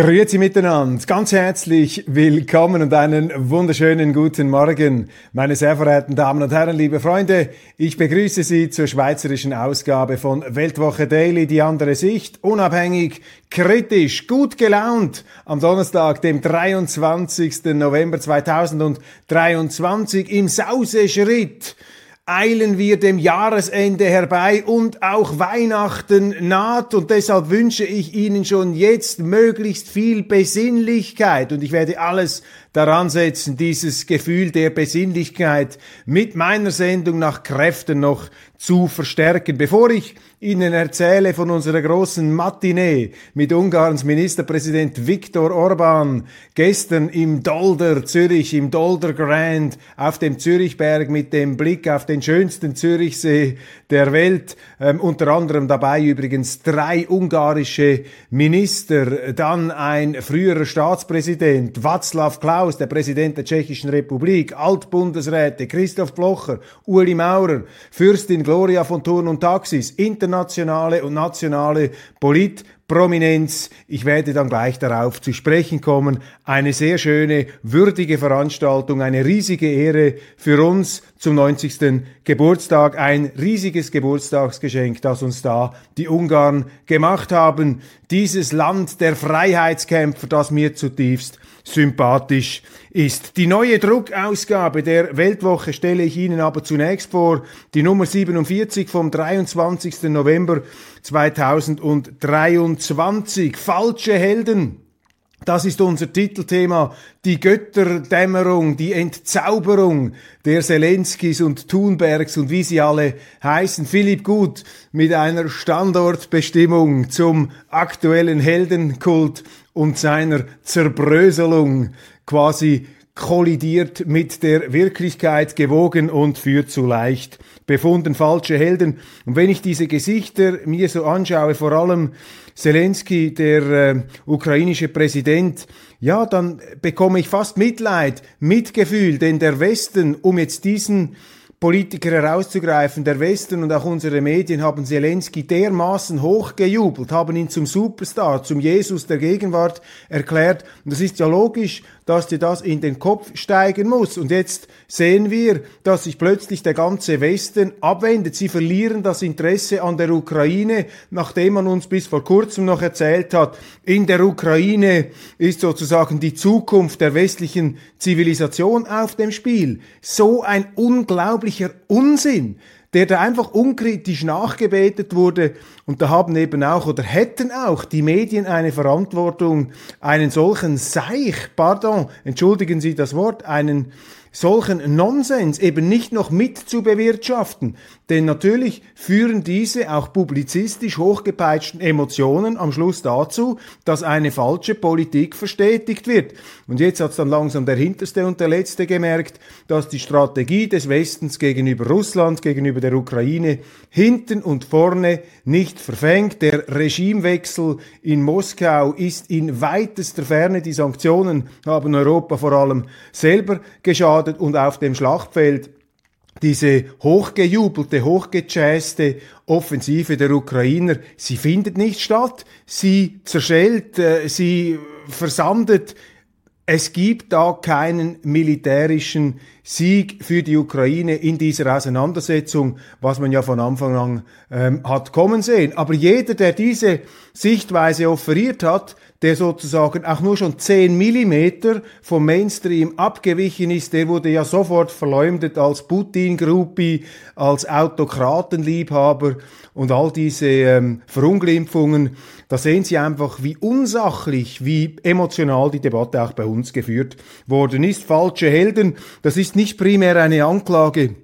Grüezi miteinander, ganz herzlich willkommen und einen wunderschönen guten Morgen, meine sehr verehrten Damen und Herren, liebe Freunde. Ich begrüße Sie zur schweizerischen Ausgabe von Weltwoche Daily, die andere Sicht, unabhängig, kritisch, gut gelaunt, am Donnerstag, dem 23. November 2023 im Sauseschritt eilen wir dem Jahresende herbei und auch Weihnachten naht. Und deshalb wünsche ich Ihnen schon jetzt möglichst viel Besinnlichkeit. Und ich werde alles daran setzen, dieses Gefühl der Besinnlichkeit mit meiner Sendung nach Kräften noch zu verstärken. Bevor ich Ihnen erzähle von unserer großen Matinee mit Ungarns Ministerpräsident Viktor Orban gestern im Dolder Zürich, im Dolder Grand auf dem Zürichberg mit dem Blick auf den schönsten Zürichsee der Welt, ähm, unter anderem dabei übrigens drei ungarische Minister, dann ein früherer Staatspräsident, Václav Klaus, der Präsident der Tschechischen Republik, Altbundesräte, Christoph Blocher, Uli Maurer, Fürstin Gloria von Thurn und Taxis, internationale und nationale Polit- Prominenz. Ich werde dann gleich darauf zu sprechen kommen. Eine sehr schöne, würdige Veranstaltung, eine riesige Ehre für uns zum 90. Geburtstag, ein riesiges Geburtstagsgeschenk, das uns da die Ungarn gemacht haben. Dieses Land der Freiheitskämpfer, das mir zutiefst sympathisch ist. Die neue Druckausgabe der Weltwoche stelle ich Ihnen aber zunächst vor, die Nummer 47 vom 23. November 2023. Falsche Helden. Das ist unser Titelthema, die Götterdämmerung, die Entzauberung der Zelenskis und Thunbergs und wie sie alle heißen. Philipp Gut mit einer Standortbestimmung zum aktuellen Heldenkult und seiner Zerbröselung quasi kollidiert mit der Wirklichkeit gewogen und führt zu leicht befunden falsche Helden. Und wenn ich diese Gesichter mir so anschaue, vor allem Zelensky, der äh, ukrainische Präsident, ja, dann bekomme ich fast Mitleid, Mitgefühl, denn der Westen, um jetzt diesen Politiker herauszugreifen. Der Westen und auch unsere Medien haben Zelensky dermaßen hochgejubelt, haben ihn zum Superstar, zum Jesus der Gegenwart erklärt. Und das ist ja logisch, dass dir das in den Kopf steigen muss. Und jetzt sehen wir, dass sich plötzlich der ganze Westen abwendet. Sie verlieren das Interesse an der Ukraine, nachdem man uns bis vor kurzem noch erzählt hat, in der Ukraine ist sozusagen die Zukunft der westlichen Zivilisation auf dem Spiel. So ein unglaublicher Unsinn der da einfach unkritisch nachgebetet wurde. Und da haben eben auch oder hätten auch die Medien eine Verantwortung, einen solchen Seich, pardon, entschuldigen Sie das Wort, einen solchen Nonsens eben nicht noch mit zu bewirtschaften. Denn natürlich führen diese auch publizistisch hochgepeitschten Emotionen am Schluss dazu, dass eine falsche Politik verstetigt wird. Und jetzt hat es dann langsam der Hinterste und der Letzte gemerkt, dass die Strategie des Westens gegenüber Russland, gegenüber der Ukraine hinten und vorne nicht verfängt. Der Regimewechsel in Moskau ist in weitester Ferne. Die Sanktionen haben Europa vor allem selber geschadet und auf dem Schlachtfeld diese hochgejubelte, hochgejazzte Offensive der Ukrainer, sie findet nicht statt, sie zerschellt, äh, sie versandet. Es gibt da keinen militärischen Sieg für die Ukraine in dieser Auseinandersetzung, was man ja von Anfang an ähm, hat kommen sehen. Aber jeder, der diese Sichtweise offeriert hat, der sozusagen auch nur schon 10 Millimeter vom Mainstream abgewichen ist, der wurde ja sofort verleumdet als Putin-Gruppi, als Autokratenliebhaber und all diese ähm, Verunglimpfungen. Da sehen Sie einfach, wie unsachlich, wie emotional die Debatte auch bei uns geführt worden ist. Falsche Helden, das ist nicht primär eine Anklage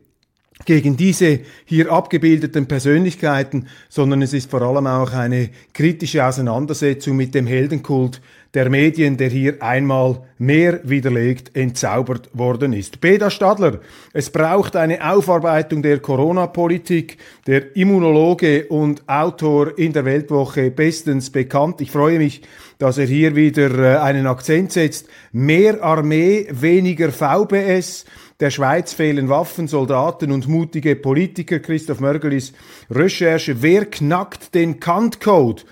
gegen diese hier abgebildeten Persönlichkeiten, sondern es ist vor allem auch eine kritische Auseinandersetzung mit dem Heldenkult der Medien, der hier einmal mehr widerlegt entzaubert worden ist. Beda Stadler, es braucht eine Aufarbeitung der Corona-Politik, der Immunologe und Autor in der Weltwoche bestens bekannt. Ich freue mich, dass er hier wieder äh, einen Akzent setzt. Mehr Armee, weniger VBS. Der Schweiz fehlen Waffen, Soldaten und mutige Politiker. Christoph Mörgelis Recherche. Wer knackt den Kant-Code?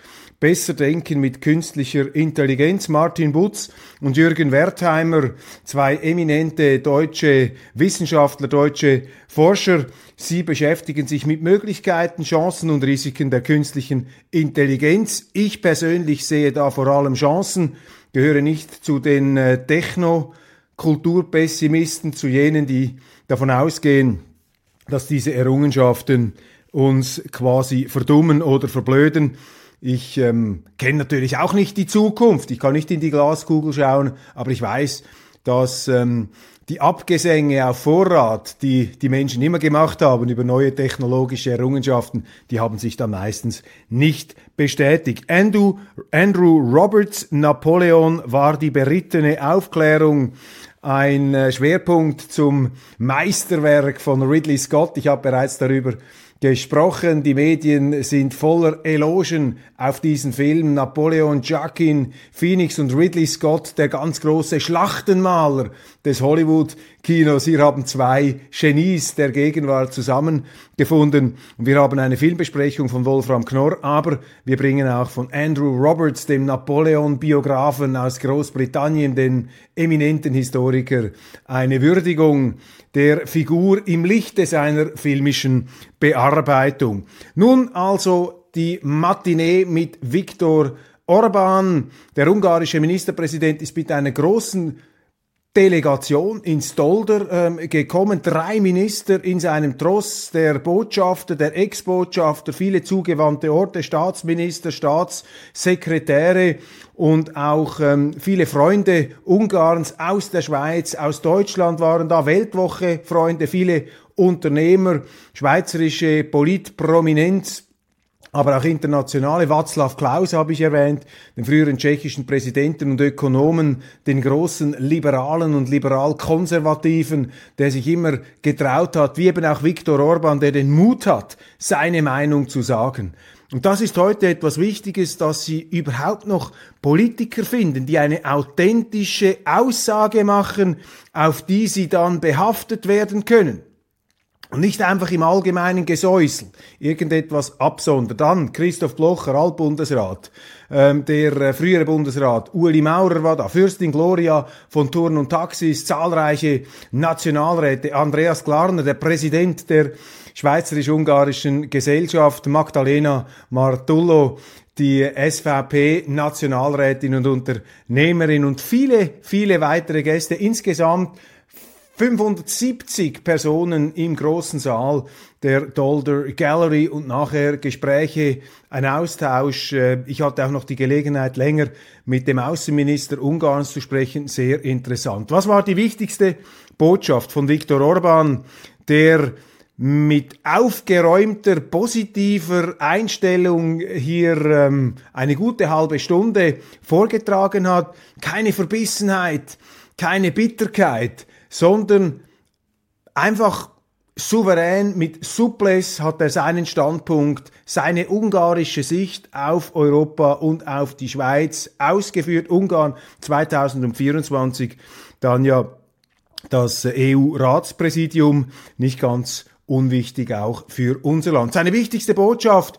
Besser denken mit künstlicher Intelligenz. Martin Butz und Jürgen Wertheimer, zwei eminente deutsche Wissenschaftler, deutsche Forscher. Sie beschäftigen sich mit Möglichkeiten, Chancen und Risiken der künstlichen Intelligenz. Ich persönlich sehe da vor allem Chancen, gehöre nicht zu den äh, Techno- Kulturpessimisten, zu jenen, die davon ausgehen, dass diese Errungenschaften uns quasi verdummen oder verblöden. Ich ähm, kenne natürlich auch nicht die Zukunft, ich kann nicht in die Glaskugel schauen, aber ich weiß, dass ähm, die Abgesänge auf Vorrat, die die Menschen immer gemacht haben über neue technologische Errungenschaften, die haben sich dann meistens nicht bestätigt. Andrew, Andrew Roberts Napoleon war die berittene Aufklärung ein äh, Schwerpunkt zum Meisterwerk von Ridley Scott. Ich habe bereits darüber gesprochen. Die Medien sind voller Elogen auf diesen Film. Napoleon, Jackin, Phoenix und Ridley Scott, der ganz große Schlachtenmaler des Hollywood-Kinos. Hier haben zwei Genies der Gegenwart zusammengefunden. Und wir haben eine Filmbesprechung von Wolfram Knorr, aber wir bringen auch von Andrew Roberts, dem Napoleon-Biografen aus Großbritannien, den eminenten Historiker, eine Würdigung der Figur im Lichte seiner filmischen Bearbeitung. Nun also die Matinee mit Viktor Orban. Der ungarische Ministerpräsident ist mit einer großen Delegation ins Dolder ähm, gekommen, drei Minister in seinem Tross, der Botschafter, der Ex-Botschafter, viele zugewandte Orte, Staatsminister, Staatssekretäre und auch ähm, viele Freunde Ungarns aus der Schweiz, aus Deutschland waren da, Weltwoche-Freunde, viele Unternehmer, schweizerische Politprominenz, aber auch internationale. Václav Klaus habe ich erwähnt, den früheren tschechischen Präsidenten und Ökonomen, den großen Liberalen und liberal-konservativen, der sich immer getraut hat, wie eben auch Viktor Orban, der den Mut hat, seine Meinung zu sagen. Und das ist heute etwas Wichtiges, dass Sie überhaupt noch Politiker finden, die eine authentische Aussage machen, auf die Sie dann behaftet werden können. Und nicht einfach im allgemeinen Gesäusel irgendetwas absondern. Dann Christoph Blocher, Altbundesrat, ähm, der äh, frühere Bundesrat, Uli Maurer war da, Fürstin Gloria von Turn und Taxis, zahlreiche Nationalräte, Andreas Klarner, der Präsident der Schweizerisch-Ungarischen Gesellschaft, Magdalena Martullo, die SVP-Nationalrätin und Unternehmerin und viele, viele weitere Gäste. Insgesamt 570 Personen im großen Saal der Dolder Gallery und nachher Gespräche, ein Austausch. Äh, ich hatte auch noch die Gelegenheit, länger mit dem Außenminister Ungarns zu sprechen. Sehr interessant. Was war die wichtigste Botschaft von Viktor Orban, der mit aufgeräumter, positiver Einstellung hier ähm, eine gute halbe Stunde vorgetragen hat. Keine Verbissenheit, keine Bitterkeit, sondern einfach souverän mit Suples hat er seinen Standpunkt, seine ungarische Sicht auf Europa und auf die Schweiz ausgeführt. Ungarn 2024 dann ja das EU-Ratspräsidium, nicht ganz unwichtig auch für unser Land. Seine wichtigste Botschaft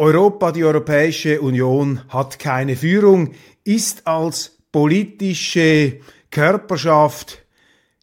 Europa, die Europäische Union hat keine Führung, ist als politische Körperschaft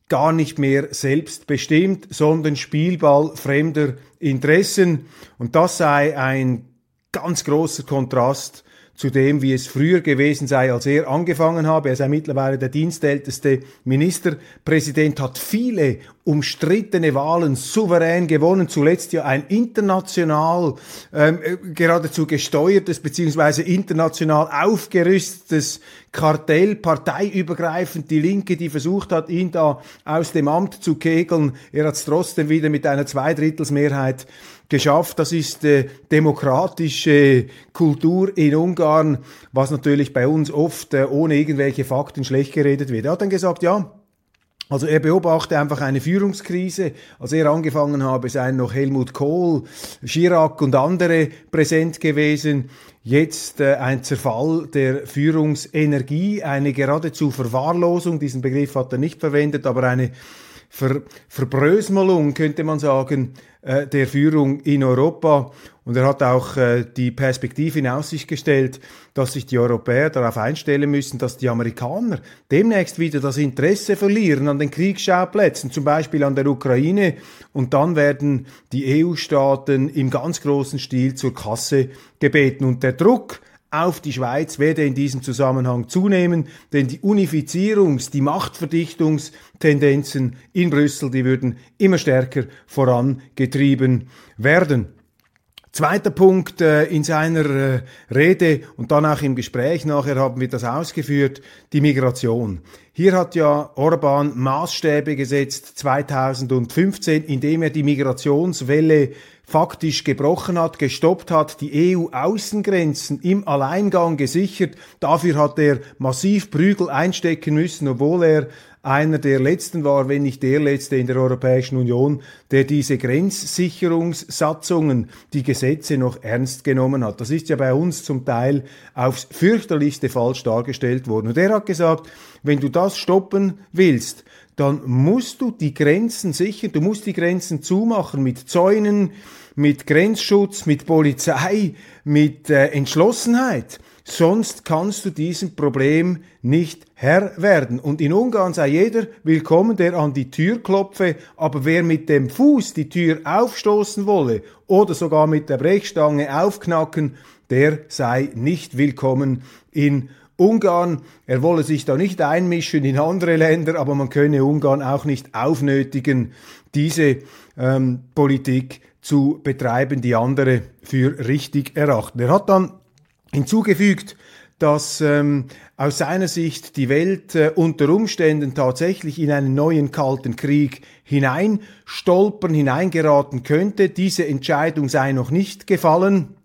gar nicht mehr selbstbestimmt, sondern Spielball fremder Interessen. Und das sei ein ganz großer Kontrast zu dem, wie es früher gewesen sei, als er angefangen habe. Er sei mittlerweile der dienstälteste Ministerpräsident, hat viele umstrittene Wahlen souverän gewonnen, zuletzt ja ein international ähm, geradezu gesteuertes beziehungsweise international aufgerüstetes Kartell, parteiübergreifend, die Linke, die versucht hat, ihn da aus dem Amt zu kegeln. Er hat es trotzdem wieder mit einer Zweidrittelsmehrheit geschafft. Das ist äh, demokratische Kultur in Ungarn, was natürlich bei uns oft äh, ohne irgendwelche Fakten schlecht geredet wird. Er hat dann gesagt, ja, also er beobachte einfach eine Führungskrise. Als er angefangen habe, seien noch Helmut Kohl, Chirac und andere präsent gewesen. Jetzt äh, ein Zerfall der Führungsenergie, eine geradezu Verwahrlosung. Diesen Begriff hat er nicht verwendet, aber eine Ver Verbrösmelung, könnte man sagen, äh, der Führung in Europa. Und er hat auch äh, die Perspektive in Aussicht gestellt, dass sich die Europäer darauf einstellen müssen, dass die Amerikaner demnächst wieder das Interesse verlieren an den Kriegsschauplätzen, zum Beispiel an der Ukraine. Und dann werden die EU-Staaten im ganz großen Stil zur Kasse gebeten. Und der Druck auf die Schweiz werde in diesem Zusammenhang zunehmen, denn die Unifizierungs-, die Machtverdichtungstendenzen in Brüssel, die würden immer stärker vorangetrieben werden. Zweiter Punkt äh, in seiner äh, Rede und dann auch im Gespräch nachher haben wir das ausgeführt, die Migration. Hier hat ja Orban Maßstäbe gesetzt 2015, indem er die Migrationswelle faktisch gebrochen hat, gestoppt hat, die EU-Außengrenzen im Alleingang gesichert. Dafür hat er massiv Prügel einstecken müssen, obwohl er einer der letzten war, wenn nicht der letzte in der Europäischen Union, der diese Grenzsicherungssatzungen, die Gesetze noch ernst genommen hat. Das ist ja bei uns zum Teil aufs fürchterlichste falsch dargestellt worden. Und er hat gesagt, wenn du das stoppen willst, dann musst du die Grenzen sichern, du musst die Grenzen zumachen mit Zäunen, mit Grenzschutz, mit Polizei, mit äh, Entschlossenheit. Sonst kannst du diesem Problem nicht Herr werden. Und in Ungarn sei jeder willkommen, der an die Tür klopfe, aber wer mit dem Fuß die Tür aufstoßen wolle oder sogar mit der Brechstange aufknacken, der sei nicht willkommen in Ungarn, er wolle sich da nicht einmischen in andere Länder, aber man könne Ungarn auch nicht aufnötigen, diese ähm, Politik zu betreiben, die andere für richtig erachten. Er hat dann hinzugefügt, dass ähm, aus seiner Sicht die Welt äh, unter Umständen tatsächlich in einen neuen kalten Krieg hineinstolpern, hineingeraten könnte. Diese Entscheidung sei noch nicht gefallen.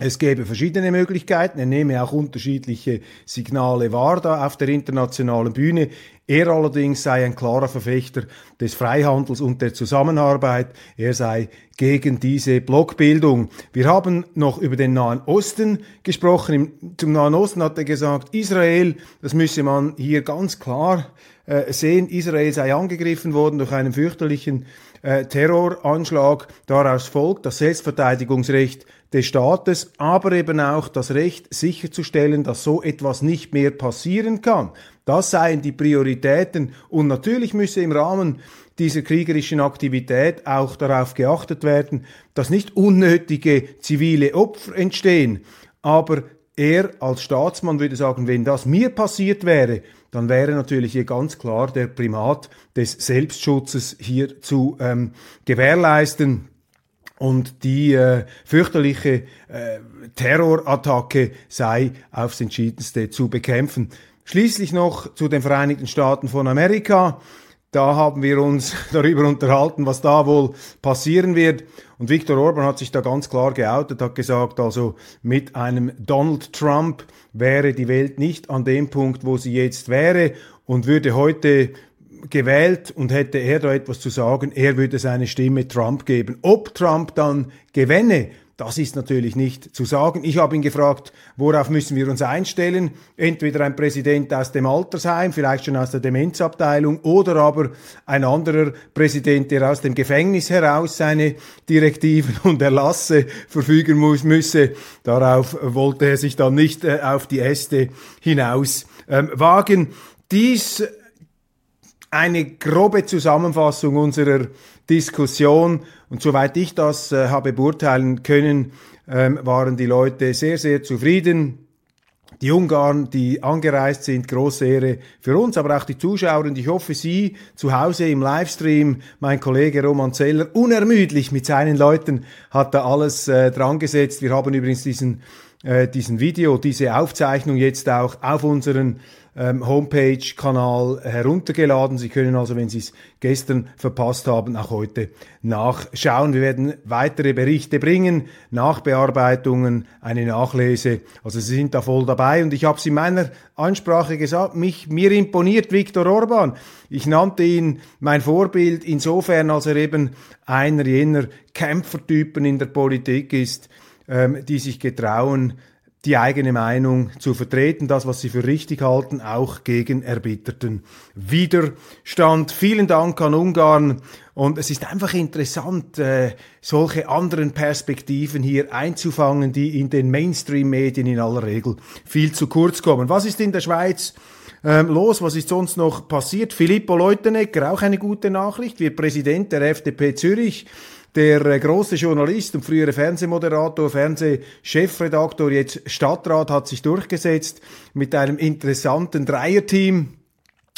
Es gäbe verschiedene Möglichkeiten. Er nehme auch unterschiedliche Signale wahr da auf der internationalen Bühne. Er allerdings sei ein klarer Verfechter des Freihandels und der Zusammenarbeit. Er sei gegen diese Blockbildung. Wir haben noch über den Nahen Osten gesprochen. Zum Nahen Osten hat er gesagt, Israel, das müsse man hier ganz klar äh, sehen, Israel sei angegriffen worden durch einen fürchterlichen äh, Terroranschlag. Daraus folgt das Selbstverteidigungsrecht des Staates, aber eben auch das Recht sicherzustellen, dass so etwas nicht mehr passieren kann. Das seien die Prioritäten und natürlich müsse im Rahmen dieser kriegerischen Aktivität auch darauf geachtet werden, dass nicht unnötige zivile Opfer entstehen. Aber er als Staatsmann würde sagen, wenn das mir passiert wäre, dann wäre natürlich hier ganz klar der Primat des Selbstschutzes hier zu ähm, gewährleisten. und die äh, fürchterliche äh, Terrorattacke sei aufs entschiedenste zu bekämpfen. Schließlich noch zu den Vereinigten Staaten von Amerika. Da haben wir uns darüber unterhalten, was da wohl passieren wird. Und Viktor Orban hat sich da ganz klar geoutet, hat gesagt, also mit einem Donald Trump wäre die Welt nicht an dem Punkt, wo sie jetzt wäre und würde heute gewählt und hätte er da etwas zu sagen, er würde seine Stimme Trump geben. Ob Trump dann gewänne, das ist natürlich nicht zu sagen. Ich habe ihn gefragt, worauf müssen wir uns einstellen? Entweder ein Präsident aus dem Altersheim, vielleicht schon aus der Demenzabteilung, oder aber ein anderer Präsident, der aus dem Gefängnis heraus seine Direktiven und Erlasse verfügen muss, müsse. Darauf wollte er sich dann nicht äh, auf die Äste hinaus ähm, wagen. Dies eine grobe Zusammenfassung unserer Diskussion. Und soweit ich das äh, habe beurteilen können, ähm, waren die Leute sehr, sehr zufrieden. Die Ungarn, die angereist sind, große Ehre für uns, aber auch die Zuschauer. Und ich hoffe, Sie zu Hause im Livestream, mein Kollege Roman Zeller, unermüdlich mit seinen Leuten hat da alles äh, dran gesetzt. Wir haben übrigens diesen, äh, diesen Video, diese Aufzeichnung jetzt auch auf unseren ähm, Homepage-Kanal heruntergeladen. Sie können also, wenn Sie es gestern verpasst haben, auch heute nachschauen. Wir werden weitere Berichte bringen, Nachbearbeitungen, eine Nachlese. Also Sie sind da voll dabei und ich habe es in meiner Ansprache gesagt, mich, mir imponiert Viktor Orban. Ich nannte ihn mein Vorbild insofern, als er eben einer jener Kämpfertypen in der Politik ist, ähm, die sich getrauen, die eigene Meinung zu vertreten, das, was sie für richtig halten, auch gegen erbitterten Widerstand. Vielen Dank an Ungarn und es ist einfach interessant, äh, solche anderen Perspektiven hier einzufangen, die in den Mainstream-Medien in aller Regel viel zu kurz kommen. Was ist in der Schweiz? Ähm, los, was ist sonst noch passiert? Filippo Leutenegger, auch eine gute Nachricht, wird Präsident der FDP Zürich. Der äh, große Journalist und frühere Fernsehmoderator, Fernsehchefredaktor, jetzt Stadtrat, hat sich durchgesetzt mit einem interessanten Dreierteam.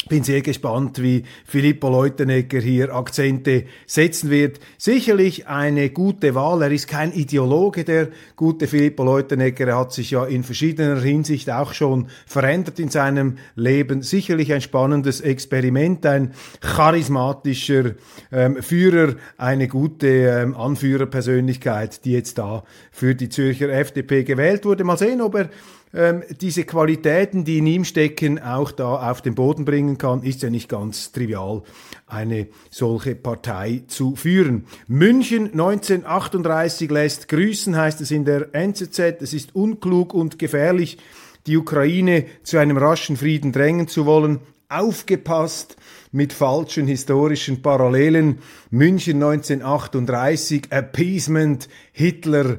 Bin sehr gespannt, wie Filippo Leutenegger hier Akzente setzen wird. Sicherlich eine gute Wahl. Er ist kein Ideologe, der gute Filippo Leutenegger. Er hat sich ja in verschiedener Hinsicht auch schon verändert in seinem Leben. Sicherlich ein spannendes Experiment, ein charismatischer ähm, Führer, eine gute ähm, Anführerpersönlichkeit, die jetzt da für die Zürcher FDP gewählt wurde. Mal sehen, ob er ähm, diese Qualitäten, die in ihm stecken, auch da auf den Boden bringen kann, ist ja nicht ganz trivial, eine solche Partei zu führen. München 1938 lässt grüßen, heißt es in der NZZ. Es ist unklug und gefährlich, die Ukraine zu einem raschen Frieden drängen zu wollen. Aufgepasst mit falschen historischen Parallelen. München 1938, Appeasement, Hitler,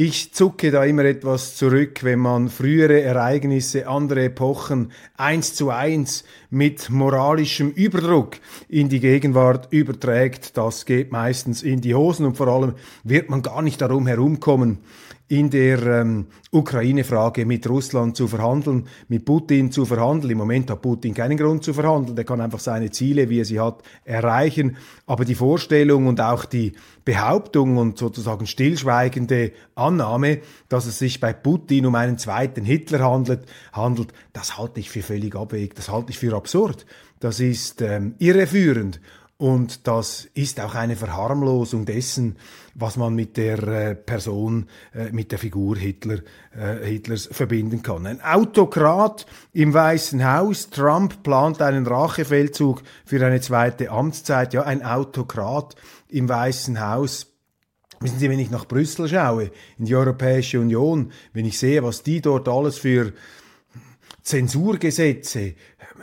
ich zucke da immer etwas zurück, wenn man frühere Ereignisse, andere Epochen eins zu eins mit moralischem Überdruck in die Gegenwart überträgt. Das geht meistens in die Hosen und vor allem wird man gar nicht darum herumkommen, in der ähm, Ukraine-Frage mit Russland zu verhandeln, mit Putin zu verhandeln. Im Moment hat Putin keinen Grund zu verhandeln. Der kann einfach seine Ziele, wie er sie hat, erreichen. Aber die Vorstellung und auch die Behauptung und sozusagen stillschweigende Annahme, dass es sich bei Putin um einen zweiten Hitler handelt, handelt, das halte ich für völlig abwegig. Das halte ich für absurd. Das ist ähm, irreführend. Und das ist auch eine Verharmlosung dessen, was man mit der äh, Person, äh, mit der Figur Hitler, äh, Hitlers verbinden kann. Ein Autokrat im Weißen Haus. Trump plant einen Rachefeldzug für eine zweite Amtszeit. Ja, ein Autokrat im Weißen Haus. Wissen Sie, wenn ich nach Brüssel schaue, in die Europäische Union, wenn ich sehe, was die dort alles für Zensurgesetze,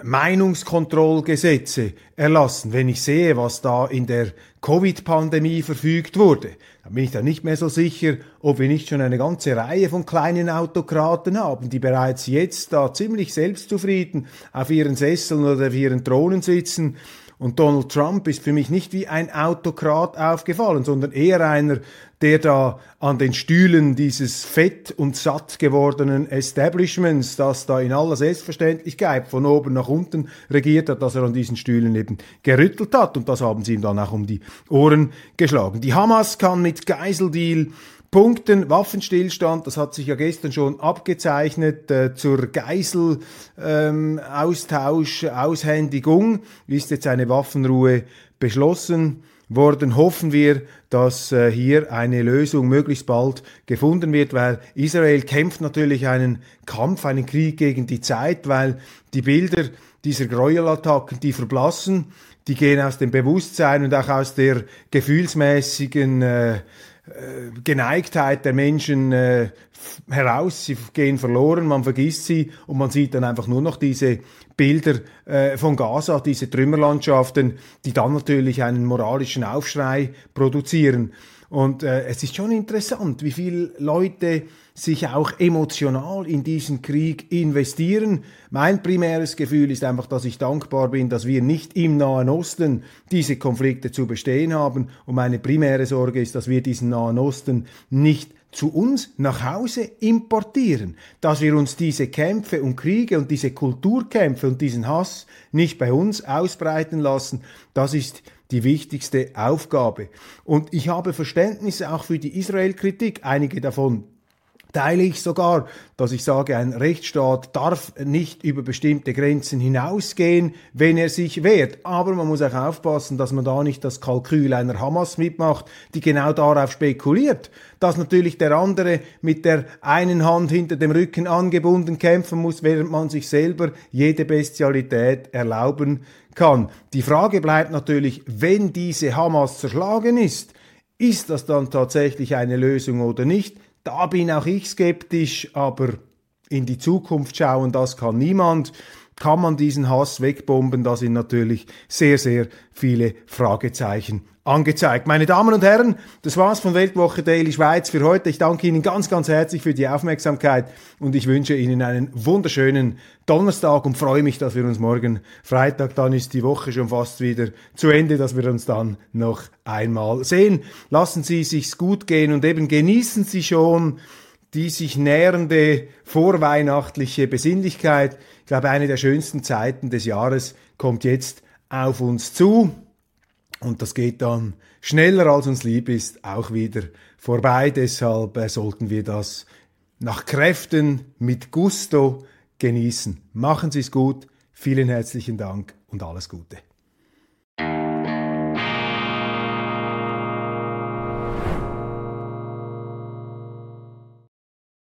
Meinungskontrollgesetze erlassen. Wenn ich sehe, was da in der Covid-Pandemie verfügt wurde, dann bin ich da nicht mehr so sicher, ob wir nicht schon eine ganze Reihe von kleinen Autokraten haben, die bereits jetzt da ziemlich selbstzufrieden auf ihren Sesseln oder auf ihren Thronen sitzen Und Donald Trump ist für mich nicht wie ein Autokrat aufgefallen, sondern eher einer, der da an den Stühlen dieses fett und satt gewordenen Establishments, das da in aller Selbstverständlichkeit von oben nach unten regiert hat, dass er an diesen Stühlen eben gerüttelt hat. Und das haben sie ihm dann auch um die Ohren geschlagen. Die Hamas kann mit Geiseldeal Punkten, Waffenstillstand, das hat sich ja gestern schon abgezeichnet, äh, zur Geiselaustausch, ähm, Aushändigung ist jetzt eine Waffenruhe beschlossen worden. Hoffen wir, dass äh, hier eine Lösung möglichst bald gefunden wird, weil Israel kämpft natürlich einen Kampf, einen Krieg gegen die Zeit, weil die Bilder dieser Gräuelattacken, die verblassen, die gehen aus dem Bewusstsein und auch aus der gefühlsmäßigen äh, Geneigtheit der Menschen äh, heraus, sie gehen verloren, man vergisst sie und man sieht dann einfach nur noch diese Bilder äh, von Gaza, diese Trümmerlandschaften, die dann natürlich einen moralischen Aufschrei produzieren. Und äh, es ist schon interessant, wie viele Leute sich auch emotional in diesen Krieg investieren. Mein primäres Gefühl ist einfach, dass ich dankbar bin, dass wir nicht im Nahen Osten diese Konflikte zu bestehen haben. Und meine primäre Sorge ist, dass wir diesen Nahen Osten nicht zu uns nach Hause importieren, dass wir uns diese Kämpfe und Kriege und diese Kulturkämpfe und diesen Hass nicht bei uns ausbreiten lassen, das ist die wichtigste Aufgabe. Und ich habe Verständnis auch für die Israel-Kritik. Einige davon teile ich sogar, dass ich sage, ein Rechtsstaat darf nicht über bestimmte Grenzen hinausgehen, wenn er sich wehrt. Aber man muss auch aufpassen, dass man da nicht das Kalkül einer Hamas mitmacht, die genau darauf spekuliert, dass natürlich der andere mit der einen Hand hinter dem Rücken angebunden kämpfen muss, während man sich selber jede Bestialität erlauben kann. Die Frage bleibt natürlich, wenn diese Hamas zerschlagen ist, ist das dann tatsächlich eine Lösung oder nicht? Da bin auch ich skeptisch, aber in die Zukunft schauen, das kann niemand. Kann man diesen Hass wegbomben? Da sind natürlich sehr, sehr viele Fragezeichen angezeigt. Meine Damen und Herren, das war's von Weltwoche Daily Schweiz für heute. Ich danke Ihnen ganz, ganz herzlich für die Aufmerksamkeit und ich wünsche Ihnen einen wunderschönen Donnerstag und freue mich, dass wir uns morgen Freitag, dann ist die Woche schon fast wieder zu Ende, dass wir uns dann noch einmal sehen. Lassen Sie sich's gut gehen und eben genießen Sie schon die sich nähernde vorweihnachtliche Besinnlichkeit. Ich glaube, eine der schönsten Zeiten des Jahres kommt jetzt auf uns zu. Und das geht dann schneller als uns lieb ist auch wieder vorbei. Deshalb äh, sollten wir das nach Kräften mit Gusto genießen. Machen Sie es gut. Vielen herzlichen Dank und alles Gute.